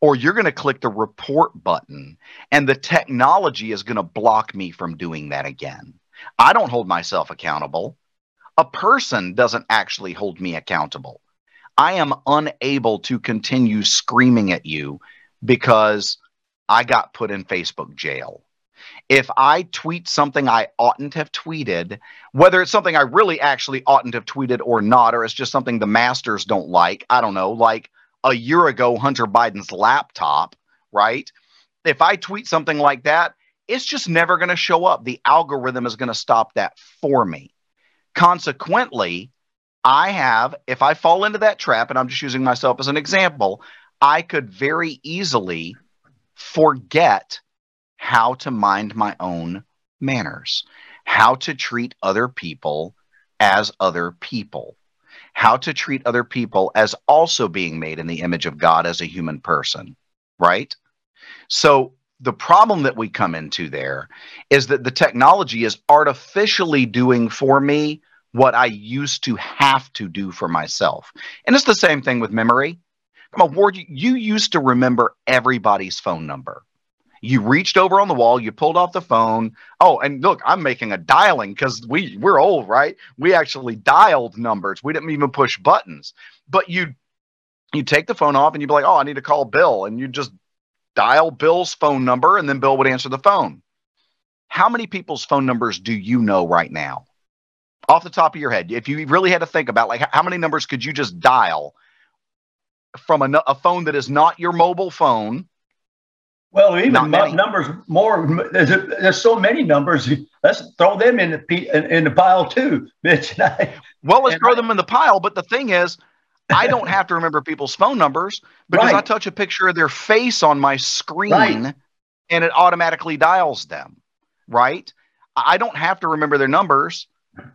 Or you're going to click the report button and the technology is going to block me from doing that again. I don't hold myself accountable. A person doesn't actually hold me accountable. I am unable to continue screaming at you because I got put in Facebook jail. If I tweet something I oughtn't have tweeted, whether it's something I really actually oughtn't have tweeted or not, or it's just something the masters don't like, I don't know, like a year ago, Hunter Biden's laptop, right? If I tweet something like that, it's just never going to show up. The algorithm is going to stop that for me. Consequently, I have, if I fall into that trap, and I'm just using myself as an example, I could very easily forget how to mind my own manners, how to treat other people as other people, how to treat other people as also being made in the image of God as a human person, right? So the problem that we come into there is that the technology is artificially doing for me what I used to have to do for myself. And it's the same thing with memory. Come on, Ward, you, used to remember everybody's phone number. You reached over on the wall, you pulled off the phone. Oh, and look, I'm making a dialing because we we're old, right? We actually dialed numbers. We didn't even push buttons. But you you take the phone off and you'd be like, oh, I need to call Bill. And you just dial Bill's phone number and then Bill would answer the phone. How many people's phone numbers do you know right now? Off the top of your head, if you really had to think about like how many numbers could you just dial from a, a phone that is not your mobile phone? Well, even numbers more. There's, there's, so many numbers. Let's throw them in the in, in the pile too, (laughs) Mitch. well, let's throw I, them in the pile. But the thing is, I don't have to remember people's phone numbers because right. I touch a picture of their face on my screen, right. and it automatically dials them. Right? I don't have to remember their numbers.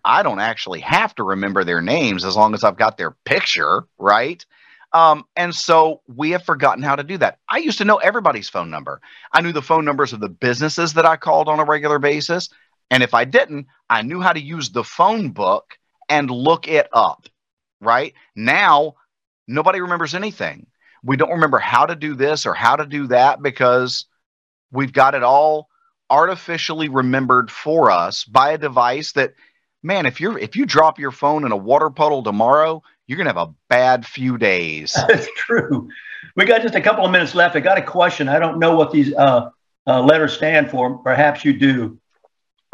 I don't actually have to remember their names as long as I've got their picture, right? Um, and so we have forgotten how to do that. I used to know everybody's phone number. I knew the phone numbers of the businesses that I called on a regular basis. And if I didn't, I knew how to use the phone book and look it up, right? Now, nobody remembers anything. We don't remember how to do this or how to do that because we've got it all artificially remembered for us by a device that man, if you're if you drop your phone in a water puddle tomorrow, you're gonna have a bad few days. (laughs) That's true. We got just a couple of minutes left. I got a question. I don't know what these uh, uh, letters stand for. Perhaps you do.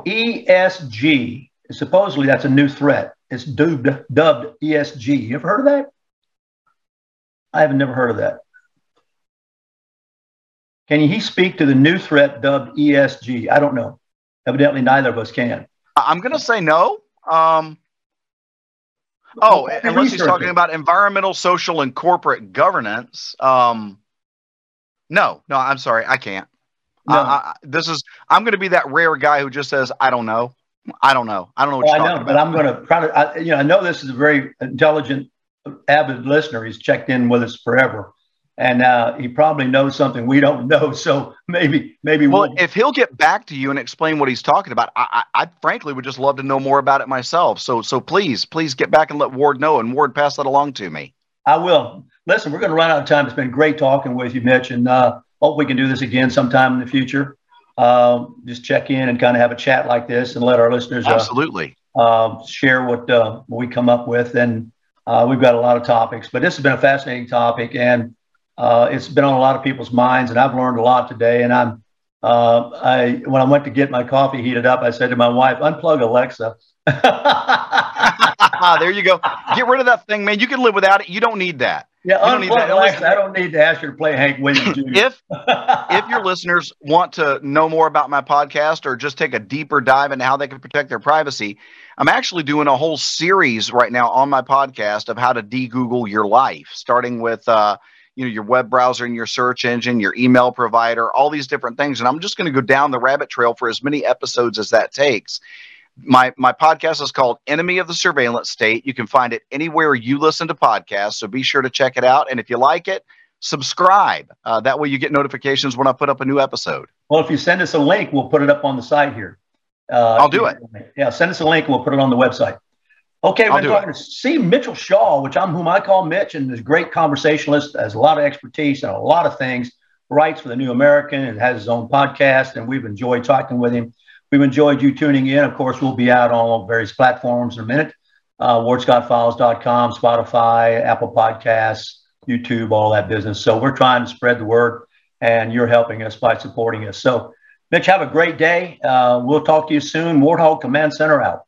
ESG. Supposedly that's a new threat. It's dubbed, dubbed ESG. You ever heard of that? I have never heard of that. Can he speak to the new threat dubbed ESG? I don't know. Evidently, neither of us can. I'm going to say no. Um, oh, unless he's talking about environmental, social, and corporate governance. Um, no, no, I'm sorry, I can't. No. I, I, this is I'm going to be that rare guy who just says I don't know. I don't know. I don't know what well, you're I know, about. But I'm going to try to. you know, I know this is a very intelligent, avid listener. He's checked in with us forever and uh, he probably knows something we don't know. (laughs) So maybe, maybe. Well, we'll... if he'll get back to you and explain what he's talking about, I, I, I, frankly would just love to know more about it myself. So, so please, please get back and let Ward know, and Ward pass that along to me. I will. Listen, we're going to run out of time. It's been great talking with you, Mitch, and uh, hope we can do this again sometime in the future. Uh, just check in and kind of have a chat like this, and let our listeners uh, absolutely uh, share what, uh, what we come up with. And we've got a lot of topics, but this has been a fascinating topic and uh, it's been on a lot of people's minds, and I've learned a lot today. And I'm, uh, I when I went to get my coffee heated up, I said to my wife, "Unplug Alexa." (laughs) ah, there you go. Get rid of that thing, man. You can live without it. You don't need that. Yeah, You don't need that. Alexa, I don't need to ask you to play Hank Williams (laughs) if (laughs) if your listeners want to know more about my podcast or just take a deeper dive into how they can protect their privacy, I'm actually doing a whole series right now on my podcast of how to de-Google your life, starting with uh, you know your web browser and your search engine, your email provider, all these different things. And I'm just going to go down the rabbit trail for as many episodes as that takes. My my podcast is called Enemy of the Surveillance State. You can find it anywhere you listen to podcasts, so be sure to check it out. And if you like it, subscribe. Uh, that way you get notifications when I put up a new episode. Well, if you send us a link, we'll put it up on the site here. Uh, I'll do it. Yeah, send us a link. We'll put it on the website. Okay, we're talking to Steve Mitchell Shaw, which I'm whom I call Mitch, and is a great conversationalist, has a lot of expertise and a lot of things. Writes for the New American and has his own podcast, and we've enjoyed talking with him. We've enjoyed you tuning in. Of course, we'll be out on various platforms in a minute. Uh, WardScottFiles.com, Spotify, Apple Podcasts, YouTube, all that business. So we're trying to spread the word, and you're helping us by supporting us. So, Mitch, have a great day. Uh, we'll talk to you soon. Warthog Command Center out.